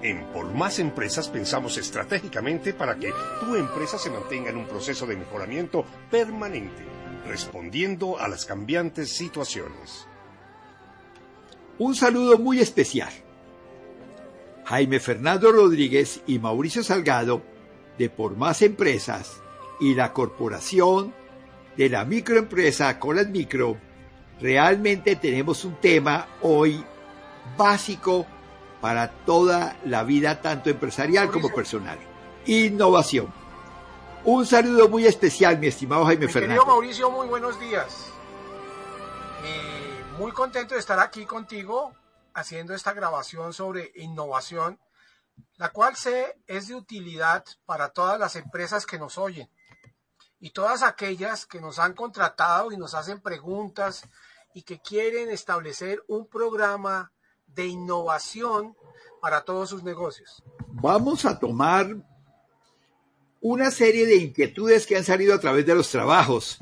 En Por Más Empresas pensamos estratégicamente para que tu empresa se mantenga en un proceso de mejoramiento permanente, respondiendo a las cambiantes situaciones. Un saludo muy especial. Jaime Fernando Rodríguez y Mauricio Salgado de Por Más Empresas y la Corporación de la Microempresa Colas Micro, realmente tenemos un tema hoy básico para toda la vida, tanto empresarial como personal. Innovación. Un saludo muy especial, mi estimado Jaime mi Fernando. Mauricio, muy buenos días. muy contento de estar aquí contigo haciendo esta grabación sobre innovación, la cual sé es de utilidad para todas las empresas que nos oyen y todas aquellas que nos han contratado y nos hacen preguntas y que quieren establecer un programa de innovación para todos sus negocios. Vamos a tomar una serie de inquietudes que han salido a través de los trabajos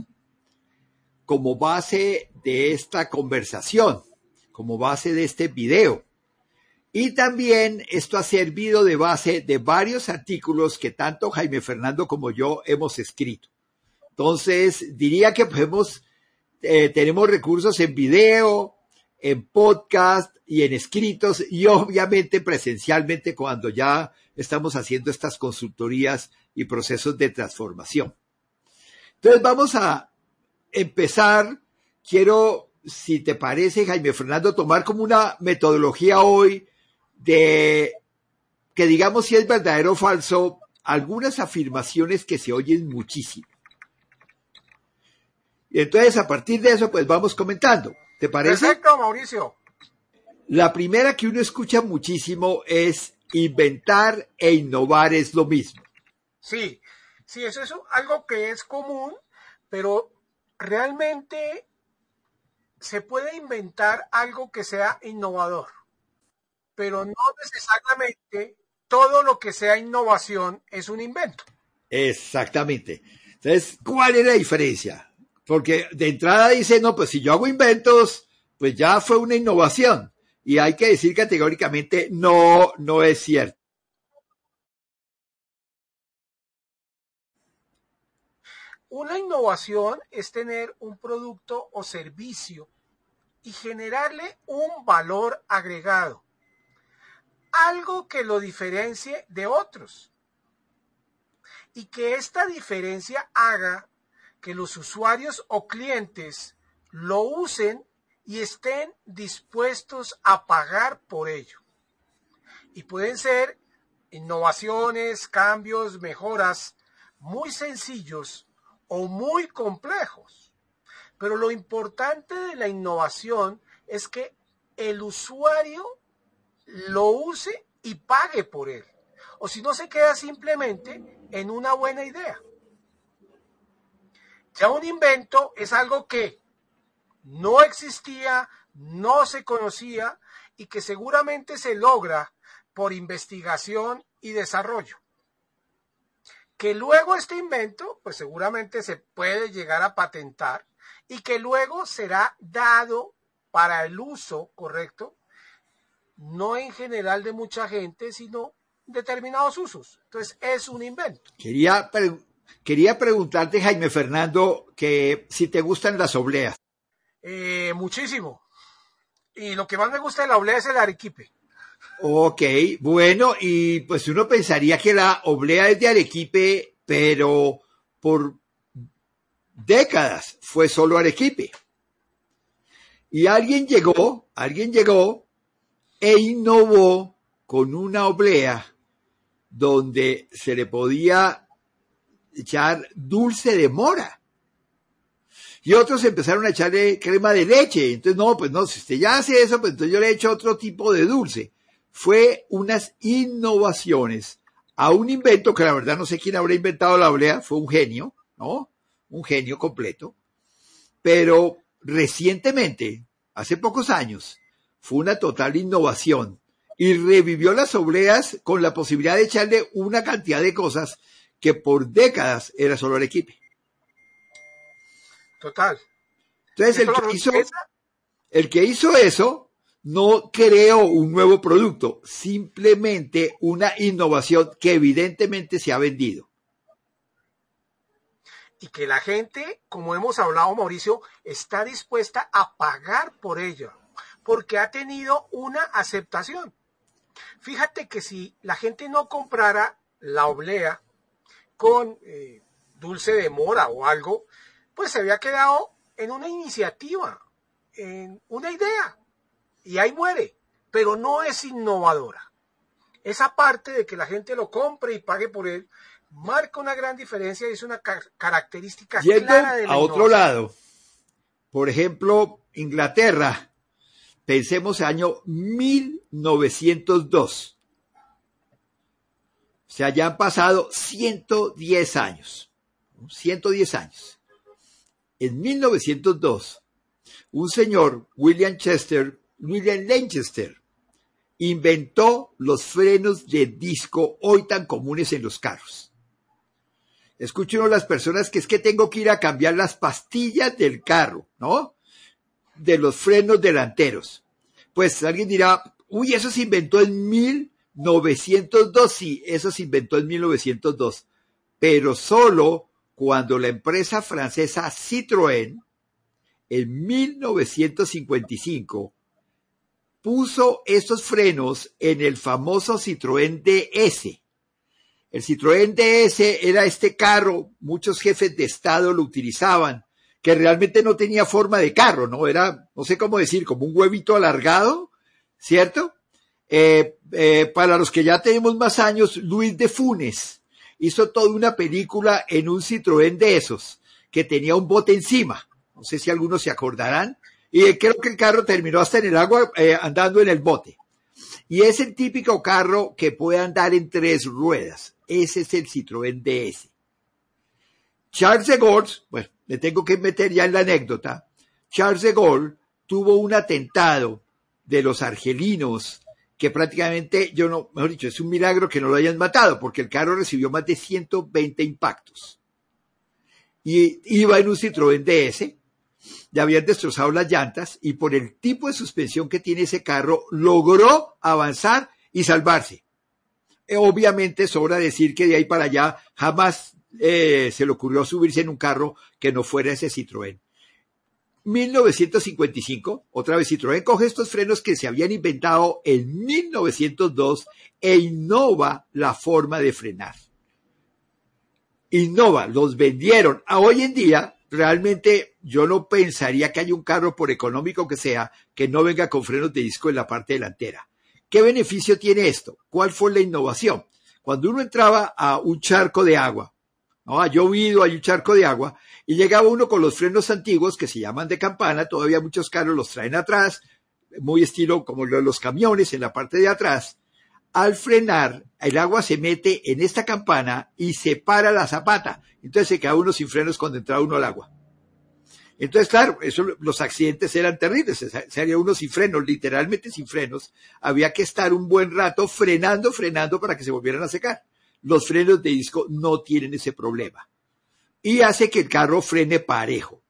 como base de esta conversación, como base de este video. Y también esto ha servido de base de varios artículos que tanto Jaime Fernando como yo hemos escrito. Entonces, diría que podemos, eh, tenemos recursos en video, en podcast y en escritos y obviamente presencialmente cuando ya estamos haciendo estas consultorías y procesos de transformación. Entonces vamos a empezar. Quiero, si te parece, Jaime Fernando, tomar como una metodología hoy de que digamos si es verdadero o falso algunas afirmaciones que se oyen muchísimo. Y entonces a partir de eso pues vamos comentando. ¿Te parece? Perfecto, Mauricio. La primera que uno escucha muchísimo es inventar e innovar es lo mismo. Sí, sí, eso es algo que es común, pero realmente se puede inventar algo que sea innovador, pero no necesariamente todo lo que sea innovación es un invento. Exactamente. Entonces, ¿cuál es la diferencia? Porque de entrada dice, no, pues si yo hago inventos, pues ya fue una innovación. Y hay que decir categóricamente, no, no es cierto. Una innovación es tener un producto o servicio y generarle un valor agregado, algo que lo diferencie de otros y que esta diferencia haga que los usuarios o clientes lo usen y estén dispuestos a pagar por ello. Y pueden ser innovaciones, cambios, mejoras muy sencillos o muy complejos. Pero lo importante de la innovación es que el usuario lo use y pague por él. O si no se queda simplemente en una buena idea. Ya un invento es algo que no existía, no se conocía y que seguramente se logra por investigación y desarrollo. Que luego este invento, pues seguramente se puede llegar a patentar y que luego será dado para el uso correcto, no en general de mucha gente, sino determinados usos. Entonces es un invento. Quería Quería preguntarte, Jaime Fernando, que si te gustan las obleas. Eh, muchísimo. Y lo que más me gusta de la oblea es el arequipe. Ok, bueno, y pues uno pensaría que la oblea es de arequipe, pero por décadas fue solo arequipe. Y alguien llegó, alguien llegó e innovó con una oblea donde se le podía echar dulce de mora. Y otros empezaron a echarle crema de leche. Entonces, no, pues no, si usted ya hace eso, pues entonces yo le echo otro tipo de dulce. Fue unas innovaciones a un invento que la verdad no sé quién habrá inventado la oblea, fue un genio, ¿no? Un genio completo. Pero recientemente, hace pocos años, fue una total innovación y revivió las obleas con la posibilidad de echarle una cantidad de cosas que por décadas era solo Arequipe. Total. Entonces, el que, hizo, el que hizo eso no creo un nuevo producto, simplemente una innovación que evidentemente se ha vendido. Y que la gente, como hemos hablado, Mauricio, está dispuesta a pagar por ello, porque ha tenido una aceptación. Fíjate que si la gente no comprara la oblea con eh, dulce de mora o algo, pues se había quedado en una iniciativa, en una idea, y ahí muere, pero no es innovadora. Esa parte de que la gente lo compre y pague por él marca una gran diferencia y es una característica clara de a otro lado, por ejemplo, Inglaterra, pensemos año 1902. O sea, ya han pasado 110 años. 110 años. En 1902, un señor, William Chester, William Lanchester, inventó los frenos de disco hoy tan comunes en los carros. Escucho uno las personas que es que tengo que ir a cambiar las pastillas del carro, ¿no? De los frenos delanteros. Pues alguien dirá, uy, eso se inventó en 1902. Sí, eso se inventó en 1902. Pero solo cuando la empresa francesa Citroën en 1955 puso estos frenos en el famoso Citroën DS. El Citroën DS era este carro, muchos jefes de Estado lo utilizaban, que realmente no tenía forma de carro, ¿no? Era, no sé cómo decir, como un huevito alargado, ¿cierto? Eh, eh, para los que ya tenemos más años, Luis de Funes hizo toda una película en un Citroën de esos, que tenía un bote encima. No sé si algunos se acordarán. Y creo que el carro terminó hasta en el agua eh, andando en el bote. Y es el típico carro que puede andar en tres ruedas. Ese es el Citroën DS. Charles de Gaulle, bueno, le tengo que meter ya en la anécdota. Charles de Gaulle tuvo un atentado de los argelinos que prácticamente, yo no, mejor dicho, es un milagro que no lo hayan matado, porque el carro recibió más de 120 impactos. Y iba en un Citroën DS, ya habían destrozado las llantas, y por el tipo de suspensión que tiene ese carro, logró avanzar y salvarse. Eh, obviamente sobra decir que de ahí para allá jamás eh, se le ocurrió subirse en un carro que no fuera ese Citroën. 1955, otra vez Citroën coge estos frenos que se habían inventado en 1902 e innova la forma de frenar. Innova, los vendieron. A hoy en día, realmente yo no pensaría que haya un carro, por económico que sea, que no venga con frenos de disco en la parte delantera. ¿Qué beneficio tiene esto? ¿Cuál fue la innovación? Cuando uno entraba a un charco de agua, ¿no? Ha llovido, hay un charco de agua, y llegaba uno con los frenos antiguos que se llaman de campana, todavía muchos carros los traen atrás, muy estilo como los camiones en la parte de atrás. Al frenar, el agua se mete en esta campana y separa la zapata. Entonces se queda uno sin frenos cuando entra uno al agua. Entonces, claro, eso, los accidentes eran terribles, se haría uno sin frenos, literalmente sin frenos. Había que estar un buen rato frenando, frenando para que se volvieran a secar. Los frenos de disco no tienen ese problema y hace que el carro frene parejo.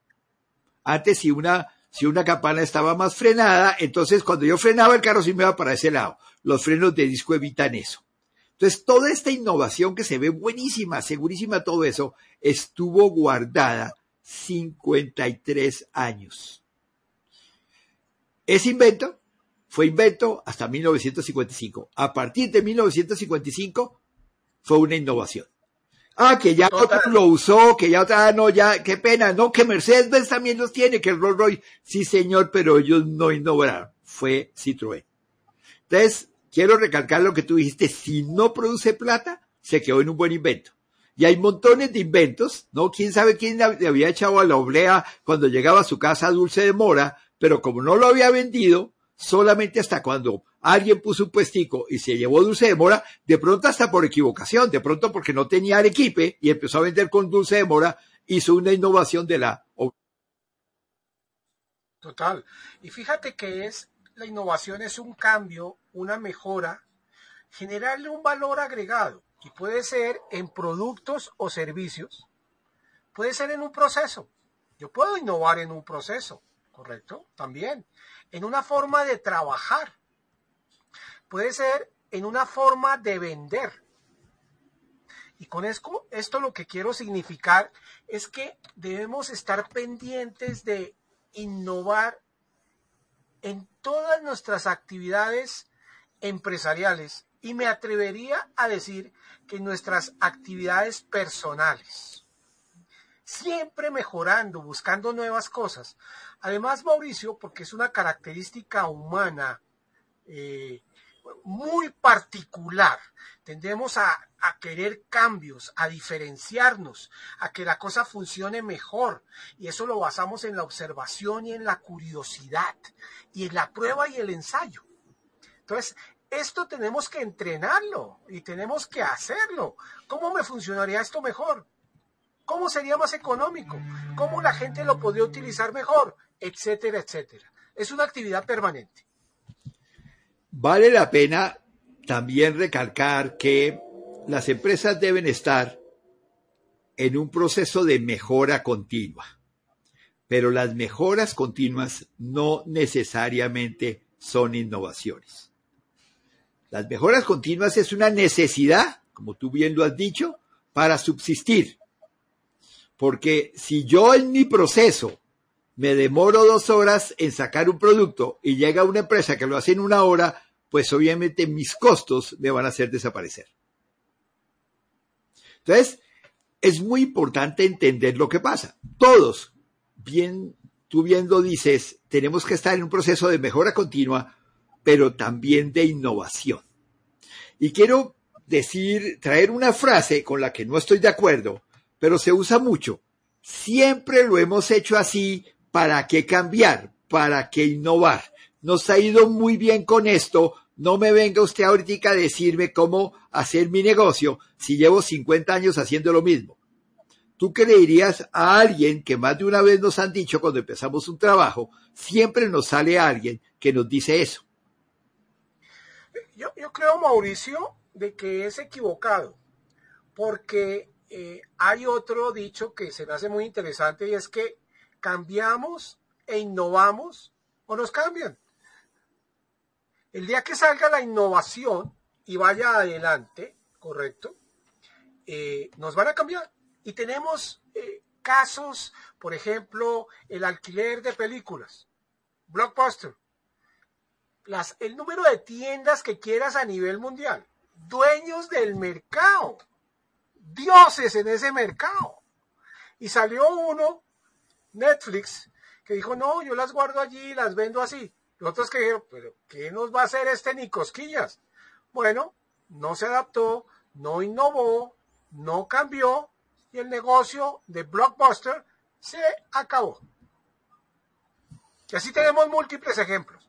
Antes si una, si una campana estaba más frenada, entonces cuando yo frenaba el carro sí me iba para ese lado. Los frenos de disco evitan eso. Entonces toda esta innovación que se ve buenísima, segurísima todo eso, estuvo guardada 53 años. Ese invento fue invento hasta 1955. A partir de 1955 fue una innovación. Ah, que ya otro lo usó, que ya otra, ah, no, ya, qué pena, no, que Mercedes también los tiene, que el Rolls Royce, sí señor, pero ellos no innovaron, fue Citroën. Entonces, quiero recalcar lo que tú dijiste, si no produce plata, se quedó en un buen invento. Y hay montones de inventos, ¿no? Quién sabe quién le había echado a la oblea cuando llegaba a su casa dulce de mora, pero como no lo había vendido, solamente hasta cuando alguien puso un puestico y se llevó dulce de mora, de pronto hasta por equivocación, de pronto porque no tenía Arequipe y empezó a vender con dulce de mora, hizo una innovación de la... Total. Y fíjate que es, la innovación es un cambio, una mejora, generarle un valor agregado. Y puede ser en productos o servicios, puede ser en un proceso. Yo puedo innovar en un proceso, ¿correcto? También. en una forma de trabajar, puede ser en una forma de vender. Y con esto, esto lo que quiero significar es que debemos estar pendientes de innovar en todas nuestras actividades empresariales y me atrevería a decir que nuestras actividades personales. Siempre mejorando, buscando nuevas cosas. Además, Mauricio, porque es una característica humana eh, muy particular, tendemos a, querer cambios, a diferenciarnos, a que la cosa funcione mejor. Y eso lo basamos en la observación y en la curiosidad, y en la prueba y el ensayo. Entonces, esto tenemos que entrenarlo y tenemos que hacerlo. ¿Cómo me funcionaría esto mejor? ¿Cómo sería más económico? ¿Cómo la gente lo podría utilizar mejor? Etcétera, etcétera. Es una actividad permanente. Vale la pena también recalcar que las empresas deben estar en un proceso de mejora continua, pero las mejoras continuas no necesariamente son innovaciones. Las mejoras continuas es una necesidad, como tú bien lo has dicho, para subsistir. Porque si yo en mi proceso me demoro dos horas en sacar un producto y llega una empresa que lo hace en una hora, pues obviamente mis costos me van a hacer desaparecer. Entonces, es muy importante entender lo que pasa. Todos, bien, tú bien lo dices, tenemos que estar en un proceso de mejora continua pero también de innovación. Y quiero decir, traer una frase con la que no estoy de acuerdo, pero se usa mucho. Siempre lo hemos hecho así, ¿para qué cambiar? ¿Para qué innovar? Nos ha ido muy bien con esto, no me venga usted ahorita a decirme cómo hacer mi negocio si llevo 50 años haciendo lo mismo. ¿Tú qué le dirías a alguien que más de una vez nos han dicho cuando empezamos un trabajo, siempre nos sale alguien que nos dice eso? Yo, creo, Mauricio, de que es equivocado, porque eh, hay otro dicho que se me hace muy interesante y es que cambiamos e innovamos o nos cambian. El día que salga la innovación y vaya adelante, correcto, eh, nos van a cambiar. Y tenemos eh, casos, por ejemplo, el alquiler de películas, Blockbuster el número de tiendas que quieras a nivel mundial. Dueños del mercado. Dioses en ese mercado. Y salió uno, Netflix, que dijo, no, yo las guardo allí y las vendo así. Otros que dijeron, pero ¿qué nos va a hacer este ni cosquillas? Bueno, no se adaptó, no innovó, no cambió y el negocio de Blockbuster se acabó. Y así tenemos múltiples ejemplos.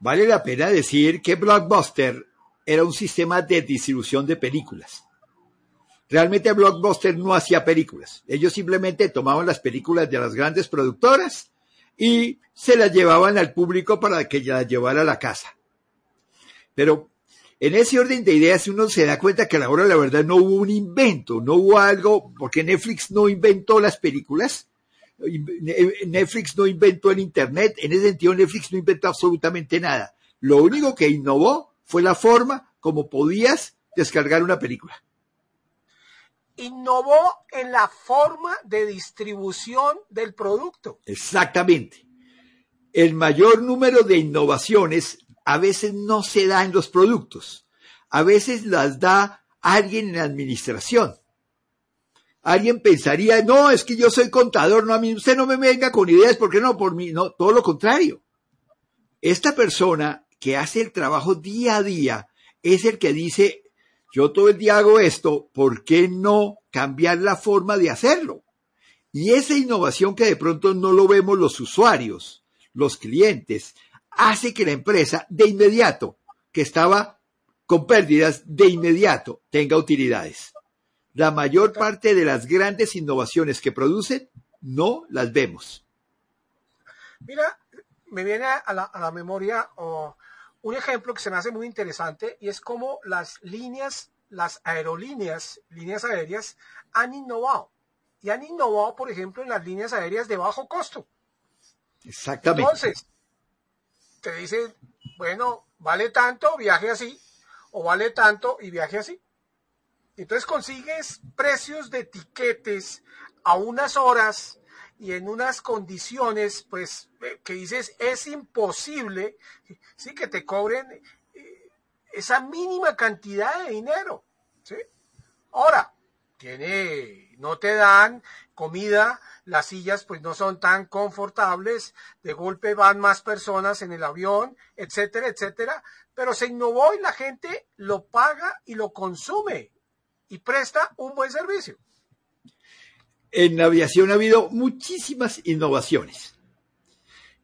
Vale la pena decir que Blockbuster era un sistema de distribución de películas. Realmente Blockbuster no hacía películas. Ellos simplemente tomaban las películas de las grandes productoras y se las llevaban al público para que las llevara a la casa. Pero en ese orden de ideas uno se da cuenta que a la hora la verdad no hubo un invento, no hubo algo, porque Netflix no inventó las películas, Netflix no inventó el Internet, en ese sentido Netflix no inventó absolutamente nada. Lo único que innovó fue la forma como podías descargar una película. Innovó en la forma de distribución del producto. Exactamente. El mayor número de innovaciones a veces no se da en los productos, a veces las da alguien en la administración alguien pensaría, no, es que yo soy contador, no, a mí usted no me venga con ideas, porque no? Por mí, no, todo lo contrario. Esta persona que hace el trabajo día a día es el que dice, yo todo el día hago esto, ¿por qué no cambiar la forma de hacerlo? Y esa innovación que de pronto no lo vemos los usuarios, los clientes, hace que la empresa de inmediato, que estaba con pérdidas, de inmediato tenga utilidades. La mayor parte de las grandes innovaciones que producen no las vemos. Mira, me viene a la, memoria un ejemplo que se me hace muy interesante y es cómo las líneas, las aerolíneas, líneas aéreas, han innovado. Y han innovado, por ejemplo, en las líneas aéreas de bajo costo. Exactamente. Entonces, te dice, bueno, vale tanto, viaje así, o vale tanto y viaje así. Entonces consigues precios de tiquetes a unas horas y en unas condiciones, pues, eh, que dices, es imposible, sí, que te cobren eh, esa mínima cantidad de dinero, ¿sí? Ahora, tiene, no te dan comida, las sillas pues no son tan confortables, de golpe van más personas en el avión, etcétera, etcétera, pero se innovó y la gente lo paga y lo consume y presta un buen servicio. En aviación ha habido muchísimas innovaciones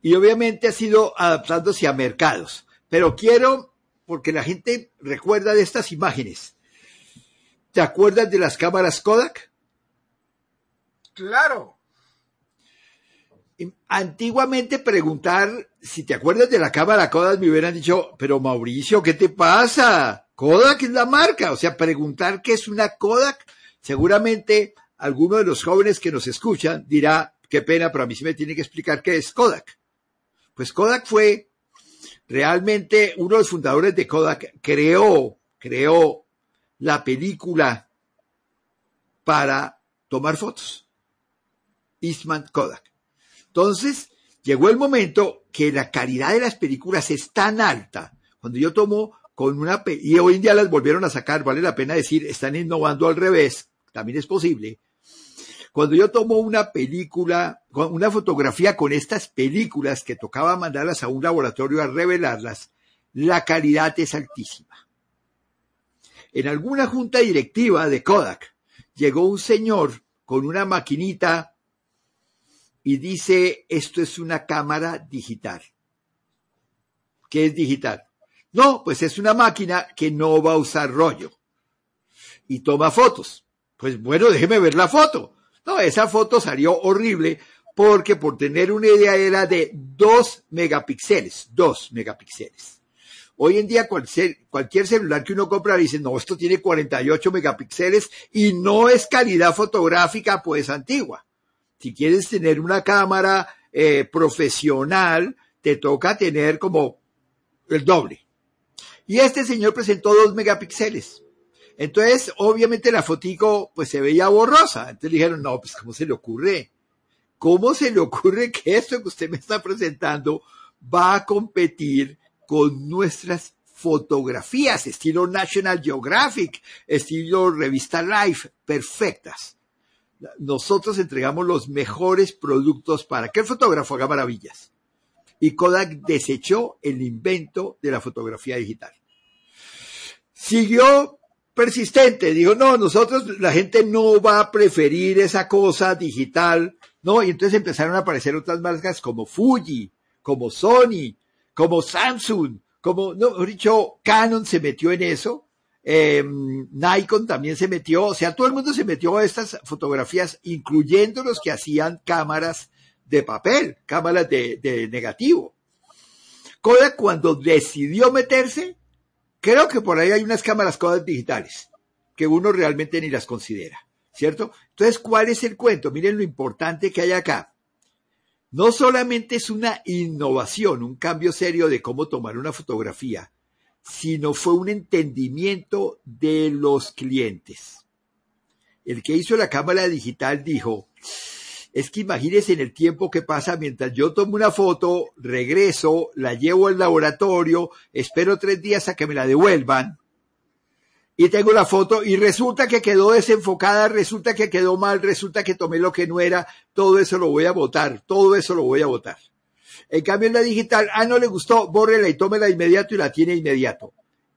y obviamente ha sido adaptándose a mercados, pero quiero, porque la gente recuerda de estas imágenes, ¿te acuerdas de las cámaras Kodak? Claro. Antiguamente preguntar si te acuerdas de la cámara Kodak me hubieran dicho, pero Mauricio, ¿qué te pasa? Kodak es la marca, o sea, preguntar qué es una Kodak, seguramente alguno de los jóvenes que nos escuchan dirá, qué pena, pero a mí sí me tiene que explicar qué es Kodak. Pues Kodak fue realmente uno de los fundadores de Kodak, creó, creó la película para tomar fotos. Eastman Kodak. Entonces, llegó el momento que la calidad de las películas es tan alta. Cuando yo tomo con una, y hoy en día las volvieron a sacar, vale la pena decir, están innovando al revés, también es posible. Cuando yo tomo una película, una fotografía con estas películas que tocaba mandarlas a un laboratorio a revelarlas, la calidad es altísima. En alguna junta directiva de Kodak llegó un señor con una maquinita y dice, esto es una cámara digital. ¿Qué es digital? No, pues es una máquina que no va a usar rollo. Y toma fotos. Pues bueno, déjeme ver la foto. No, esa foto salió horrible porque por tener una idea era de 2 megapíxeles, 2 megapíxeles. Hoy en día cualquier, celular que uno compra dice, no, esto tiene 48 megapíxeles y no es calidad fotográfica pues antigua. Si quieres tener una cámara eh, profesional, te toca tener como el doble. Y este señor presentó dos megapíxeles. Entonces, obviamente la fotico pues se veía borrosa. Entonces le dijeron, no, pues ¿cómo se le ocurre? ¿Cómo se le ocurre que esto que usted me está presentando va a competir con nuestras fotografías, estilo National Geographic, estilo revista Life, perfectas? Nosotros entregamos los mejores productos para que el fotógrafo haga maravillas y Kodak desechó el invento de la fotografía digital. Siguió persistente, dijo, no, nosotros, la gente no va a preferir esa cosa digital, ¿no? Y entonces empezaron a aparecer otras marcas como Fuji, como Sony, como Samsung, como, no, dicho, Canon se metió en eso, eh, Nikon también se metió, o sea, todo el mundo se metió a estas fotografías, incluyendo los que hacían cámaras de papel, cámaras de, negativo. Kodak cuando decidió meterse, creo que por ahí hay unas cámaras Kodak digitales, que uno realmente ni las considera, ¿cierto? Entonces, ¿cuál es el cuento? Miren lo importante que hay acá. No solamente es una innovación, un cambio serio de cómo tomar una fotografía, sino fue un entendimiento de los clientes. El que hizo la cámara digital dijo, es que imagínese en el tiempo que pasa mientras yo tomo una foto, regreso, la llevo al laboratorio, espero tres días a que me la devuelvan y tengo la foto y resulta que quedó desenfocada, resulta que quedó mal, resulta que tomé lo que no era, todo eso lo voy a votar, todo eso lo voy a votar. En cambio en la digital, ah, no le gustó, bórrela y tómela inmediato y la tiene inmediato.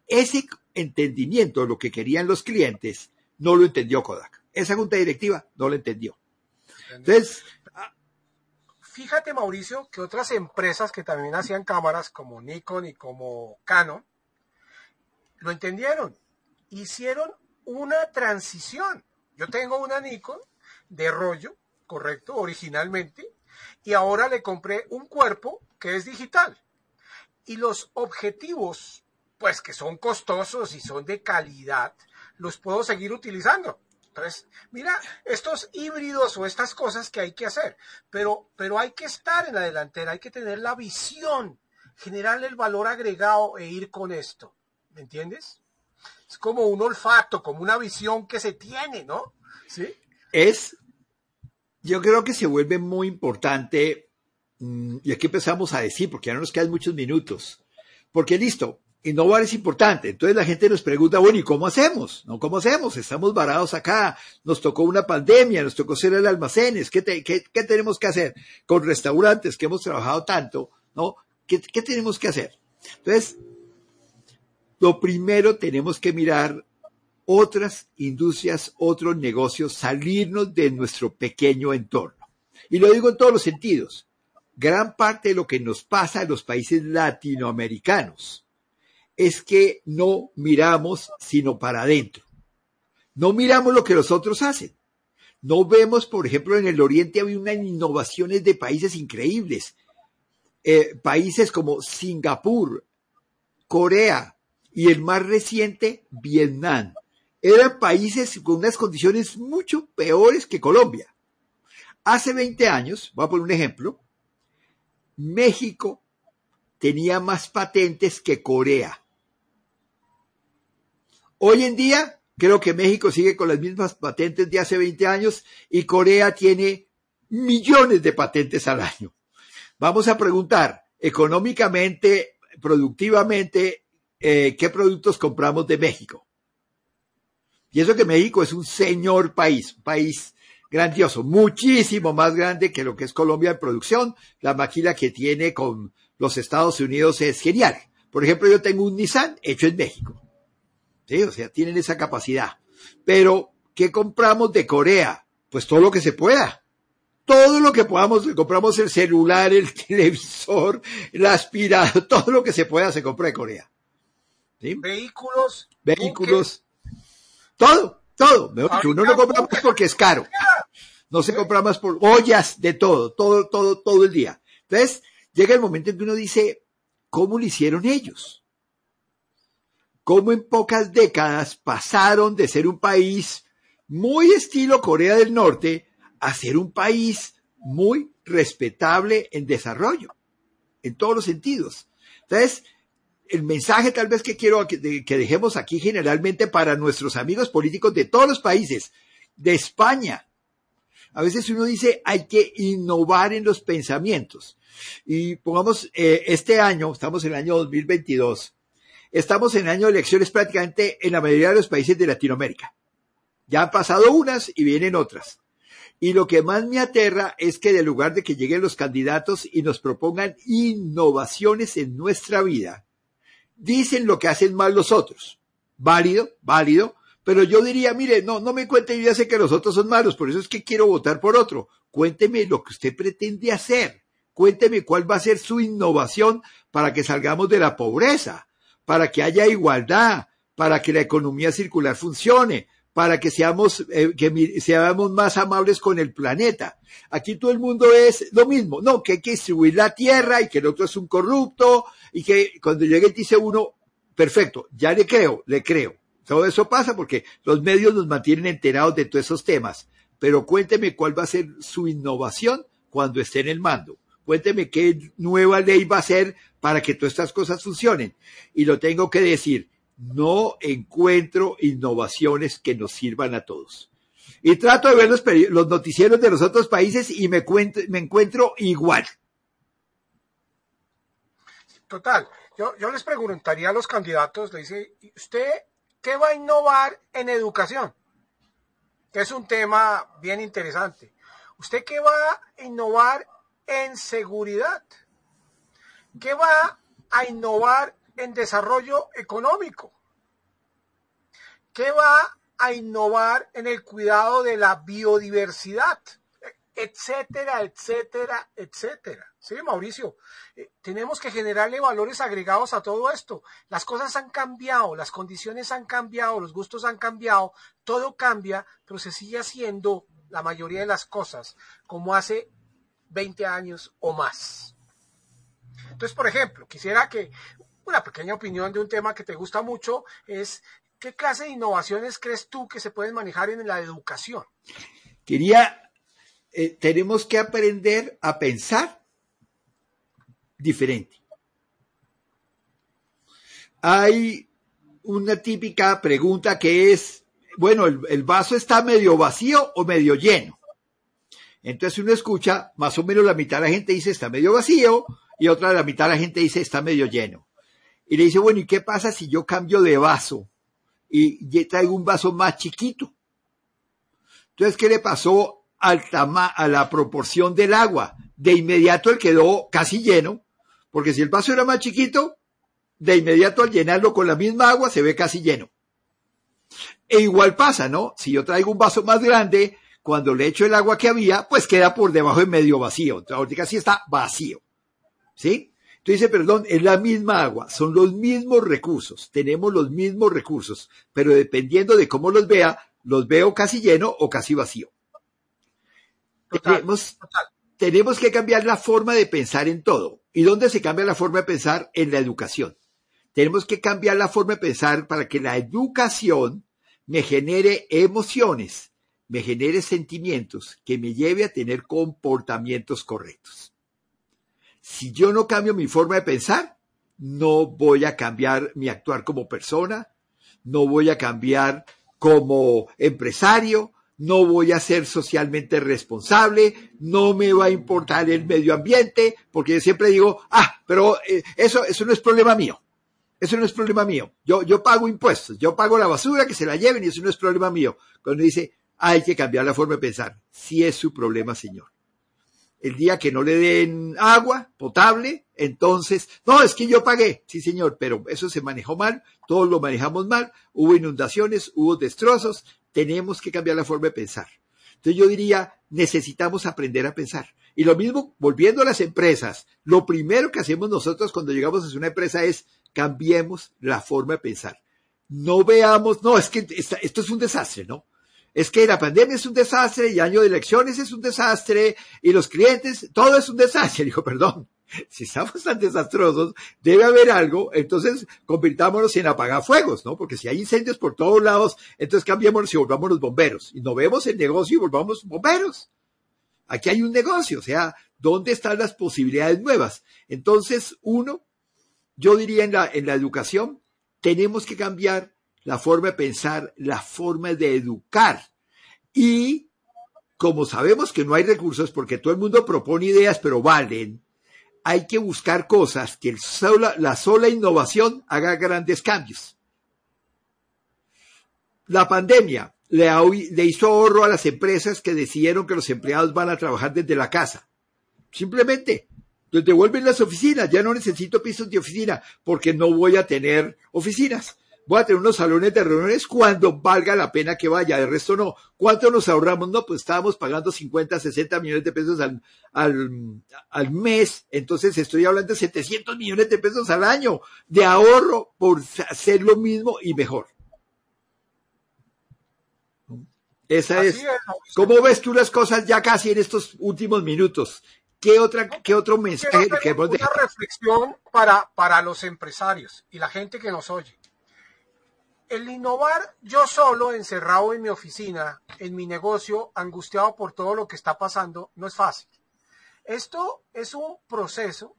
Ese entendimiento, lo que querían los clientes, no lo entendió Kodak. Esa junta directiva no lo entendió. Entonces, fíjate Mauricio que otras empresas que también hacían cámaras como Nikon y como Canon, lo entendieron, hicieron una transición. Yo tengo una Nikon de rollo, correcto, originalmente, y ahora le compré un cuerpo que es digital. Y los objetivos, pues que son costosos y son de calidad, los puedo seguir utilizando. Entonces, mira, estos híbridos o estas cosas que hay que hacer, pero, pero hay que estar en la delantera, hay que tener la visión, generarle el valor agregado e ir con esto. ¿Me entiendes? Es como un olfato, como una visión que se tiene, ¿no? Sí. Es, yo creo que se vuelve muy importante, mm, y aquí empezamos a decir, porque ya no nos quedan muchos minutos, porque listo, innovar es importante. Entonces la gente nos pregunta, bueno, ¿y cómo hacemos? ¿No? ¿Cómo hacemos? Estamos varados acá, nos tocó una pandemia, nos tocó cerrar almacenes, ¿qué, qué, qué tenemos que hacer con restaurantes que hemos trabajado tanto? ¿No? ¿Qué, ¿Qué tenemos que hacer? Entonces, lo primero tenemos que mirar otras industrias, otros negocios, salirnos de nuestro pequeño entorno. Y lo digo en todos los sentidos. Gran parte de lo que nos pasa en los países latinoamericanos es que no miramos sino para adentro. No miramos lo que los otros hacen. No vemos, por ejemplo, en el Oriente había unas innovaciones de países increíbles. Eh, países como Singapur, Corea y el más reciente, Vietnam. Eran países con unas condiciones mucho peores que Colombia. Hace 20 años, voy a poner un ejemplo, México tenía más patentes que Corea. Hoy en día, creo que México sigue con las mismas patentes de hace 20 años y Corea tiene millones de patentes al año. Vamos a preguntar económicamente, productivamente, eh, qué productos compramos de México. Y eso que México es un señor país, un país grandioso, muchísimo más grande que lo que es Colombia en producción. La maquila que tiene con los Estados Unidos es genial. Por ejemplo, yo tengo un Nissan hecho en México. ¿Sí? O sea, tienen esa capacidad. Pero, ¿qué compramos de Corea? Pues todo lo que se pueda. Todo lo que podamos, compramos el celular, el televisor, la aspiradora, todo lo que se pueda se compra de Corea. ¿Sí? Vehículos. Vehículos. Todo, todo. Uno no compra más porque es caro. No se compra más por ollas de todo, todo, todo, todo el día. Entonces, llega el momento en que uno dice, ¿cómo lo hicieron ellos? Cómo en pocas décadas pasaron de ser un país muy estilo Corea del Norte a ser un país muy respetable en desarrollo, en todos los sentidos. Entonces, el mensaje tal vez que quiero que, dejemos aquí generalmente para nuestros amigos políticos de todos los países, de España. A veces uno dice hay que innovar en los pensamientos. Y pongamos, eh, este año, estamos en el año 2022, Estamos en año de elecciones prácticamente en la mayoría de los países de Latinoamérica. Ya han pasado unas y vienen otras. Y lo que más me aterra es que de lugar de que lleguen los candidatos y nos propongan innovaciones en nuestra vida, dicen lo que hacen mal los otros. Válido, válido, pero yo diría, mire, no, no me cuente, yo ya sé que los otros son malos, por eso es que quiero votar por otro. Cuénteme lo que usted pretende hacer. Cuénteme cuál va a ser su innovación para que salgamos de la pobreza para que haya igualdad, para que la economía circular funcione, para que seamos, eh, que seamos más amables con el planeta. Aquí todo el mundo es lo mismo, no, que hay que distribuir la tierra y que el otro es un corrupto y que cuando llegue dice uno, perfecto, ya le creo, le creo. Todo eso pasa porque los medios nos mantienen enterados de todos esos temas. Pero cuénteme cuál va a ser su innovación cuando esté en el mando. Cuénteme qué nueva ley va a ser para que todas estas cosas funcionen. Y lo tengo que decir, no encuentro innovaciones que nos sirvan a todos. Y trato de ver los, noticieros de los otros países y me, me encuentro igual. Total. Yo, yo les preguntaría a los candidatos, le dice, ¿usted qué va a innovar en educación? Que es un tema bien interesante. ¿Usted qué va a innovar en seguridad, que va a innovar en desarrollo económico, que va a innovar en el cuidado de la biodiversidad, etcétera, etcétera, etcétera. Sí, Mauricio, eh, tenemos que generarle valores agregados a todo esto. Las cosas han cambiado, las condiciones han cambiado, los gustos han cambiado, todo cambia, pero se sigue haciendo la mayoría de las cosas como hace 20 años o más. Entonces, por ejemplo, quisiera que una pequeña opinión de un tema que te gusta mucho es ¿qué clase de innovaciones crees tú que se pueden manejar en la educación? Quería, eh, tenemos que aprender a pensar diferente. hay una típica pregunta que es, bueno, el, vaso está medio vacío o medio lleno. Entonces uno escucha, más o menos la mitad de la gente dice está medio vacío y otra la mitad de la gente dice está medio lleno. Y le dice, bueno, ¿y qué pasa si yo cambio de vaso y traigo un vaso más chiquito? Entonces, ¿qué le pasó al a la proporción del agua? De inmediato él quedó casi lleno, porque si el vaso era más chiquito, de inmediato al llenarlo con la misma agua se ve casi lleno. E igual pasa, ¿no? Si yo traigo un vaso más grande, cuando le echo el agua que había, pues queda por debajo de medio vacío. Ahorita casi está vacío. ¿Sí? Entonces dice, perdón, es la misma agua, son los mismos recursos, tenemos los mismos recursos, pero dependiendo de cómo los vea, los veo casi lleno o casi vacío. tenemos, tenemos que cambiar la forma de pensar en todo. ¿Y dónde se cambia la forma de pensar? En la educación. Tenemos que cambiar la forma de pensar para que la educación me genere emociones, me genere sentimientos que me lleve a tener comportamientos correctos. Si yo no cambio mi forma de pensar, no voy a cambiar mi actuar como persona, no voy a cambiar como empresario, no voy a ser socialmente responsable, no me va a importar el medio ambiente, porque yo siempre digo, ah, pero eh, eso, eso no es problema mío. Eso no es problema mío. Yo, yo pago impuestos, yo pago la basura, que se la lleven y eso no es problema mío. Cuando dice, hay que cambiar la forma de pensar. Si es su problema, señor el día que no le den agua potable, entonces, no, es que yo pagué, sí señor, pero eso se manejó mal, todos lo manejamos mal, hubo inundaciones, hubo destrozos, tenemos que cambiar la forma de pensar. Entonces yo diría, necesitamos aprender a pensar. Y lo mismo, volviendo a las empresas, lo primero que hacemos nosotros cuando llegamos a una empresa es cambiemos la forma de pensar. No veamos, no, es que esto es un desastre, ¿no? Es que la pandemia es un desastre y año de elecciones es un desastre y los clientes, todo es un desastre. Dijo, perdón, si estamos tan desastrosos, debe haber algo, entonces convirtámonos en apagafuegos, ¿no? Porque si hay incendios por todos lados, entonces cambiémonos y volvamos los bomberos. Y no vemos el negocio y volvamos bomberos. Aquí hay un negocio, o sea, ¿dónde están las posibilidades nuevas? Entonces, uno, yo diría en la, en la educación, tenemos que cambiar la forma de pensar, la forma de educar. Y como sabemos que no hay recursos, porque todo el mundo propone ideas, pero valen, hay que buscar cosas que la sola innovación haga grandes cambios. La pandemia le, hizo ahorro a las empresas que decidieron que los empleados van a trabajar desde la casa. Simplemente, les devuelven las oficinas, ya no necesito pisos de oficina porque no voy a tener oficinas voy a tener unos salones de reuniones cuando valga la pena que vaya, de resto no. ¿Cuánto nos ahorramos? No, pues estábamos pagando 50, 60 millones de pesos al, al, mes, entonces estoy hablando de 700 millones de pesos al año de ahorro por hacer lo mismo y mejor. Esa es. ¿Cómo ves tú las cosas ya casi en estos últimos minutos? ¿Qué, otra, qué otro mensaje Una reflexión para, para los empresarios y la gente que nos oye el innovar yo solo, encerrado en mi oficina, en mi negocio, angustiado por todo lo que está pasando, no es fácil. Esto es un proceso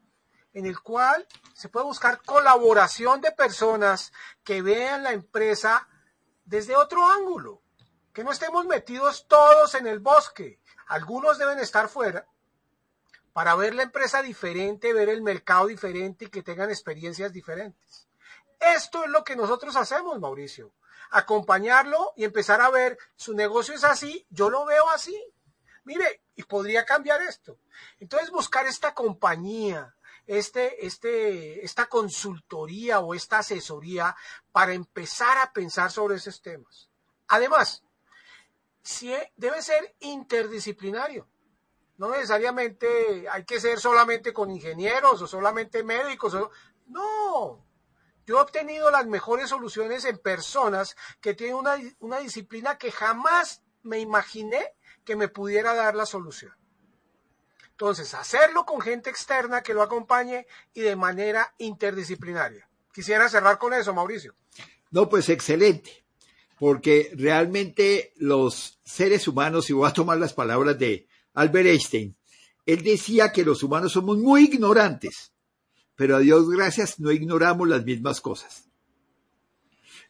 en el cual se puede buscar colaboración de personas que vean la empresa desde otro ángulo, que no estemos metidos todos en el bosque. Algunos deben estar fuera para ver la empresa diferente, ver el mercado diferente y que tengan experiencias diferentes. Esto es lo que nosotros hacemos, Mauricio. Acompañarlo y empezar a ver, su negocio es así, yo lo veo así. Mire, y podría cambiar esto. Entonces buscar esta compañía, este, este, esta consultoría o esta asesoría para empezar a pensar sobre esos temas. Además, si debe ser interdisciplinario. No necesariamente hay que ser solamente con ingenieros o solamente médicos. No, yo he obtenido las mejores soluciones en personas que tienen una, disciplina que jamás me imaginé que me pudiera dar la solución. Entonces, hacerlo con gente externa que lo acompañe y de manera interdisciplinaria. Quisiera cerrar con eso, Mauricio. No, pues excelente, porque realmente los seres humanos, y voy a tomar las palabras de Albert Einstein, él decía que los humanos somos muy ignorantes pero a Dios gracias no ignoramos las mismas cosas.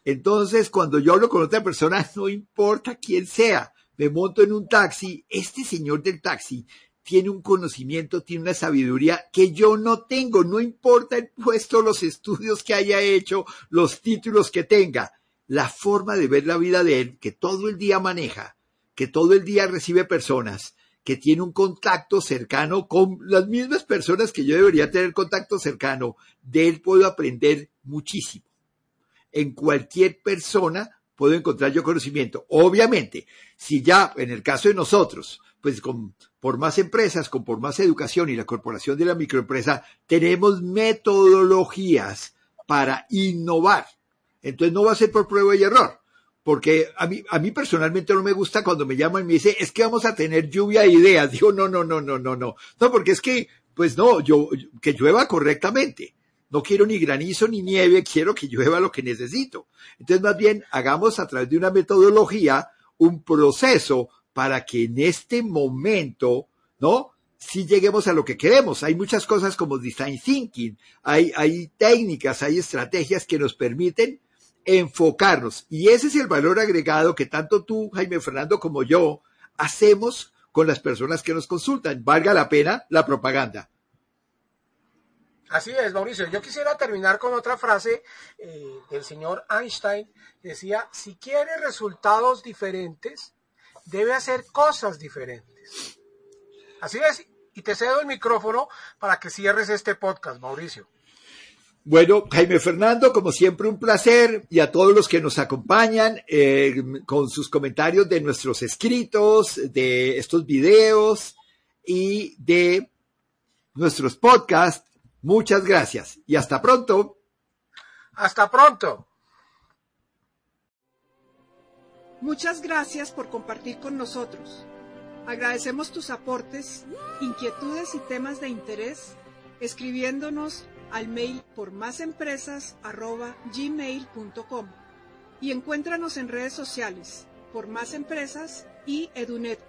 Entonces, cuando yo hablo con otra persona, no importa quién sea, me monto en un taxi, este señor del taxi tiene un conocimiento, tiene una sabiduría que yo no tengo, no importa el puesto, los estudios que haya hecho, los títulos que tenga, la forma de ver la vida de él, que todo el día maneja, que todo el día recibe personas, que tiene un contacto cercano con las mismas personas que yo debería tener contacto cercano, de él puedo aprender muchísimo. En cualquier persona puedo encontrar yo conocimiento. Obviamente, si ya en el caso de nosotros, pues con, por más empresas, con por más educación y la corporación de la microempresa, tenemos metodologías para innovar. Entonces no va a ser por prueba y error porque a mí, a mí personalmente no me gusta cuando me llaman y me dicen, es que vamos a tener lluvia de ideas. Digo, no, no, no, no, no, no. No, porque es que, pues no, yo, que llueva correctamente. No quiero ni granizo ni nieve, quiero que llueva lo que necesito. Entonces, más bien, hagamos a través de una metodología un proceso para que en este momento, ¿no? Si lleguemos a lo que queremos. Hay muchas cosas como design thinking, hay, hay técnicas, hay estrategias que nos permiten enfocarnos. Y ese es el valor agregado que tanto tú, Jaime Fernando, como yo hacemos con las personas que nos consultan. Valga la pena la propaganda. Así es, Mauricio. Yo quisiera terminar con otra frase eh, del señor Einstein. Decía, si quiere resultados diferentes, debe hacer cosas diferentes. Así es. Y te cedo el micrófono para que cierres este podcast, Mauricio. Bueno, Jaime Fernando, como siempre un placer y a todos los que nos acompañan eh, con sus comentarios de nuestros escritos, de estos videos y de nuestros podcasts. Muchas gracias y hasta pronto. Hasta pronto. Muchas gracias por compartir con nosotros. Agradecemos tus aportes, inquietudes y temas de interés escribiéndonos al mail por más empresas gmail.com y encuéntranos en redes sociales por más empresas y edunetco.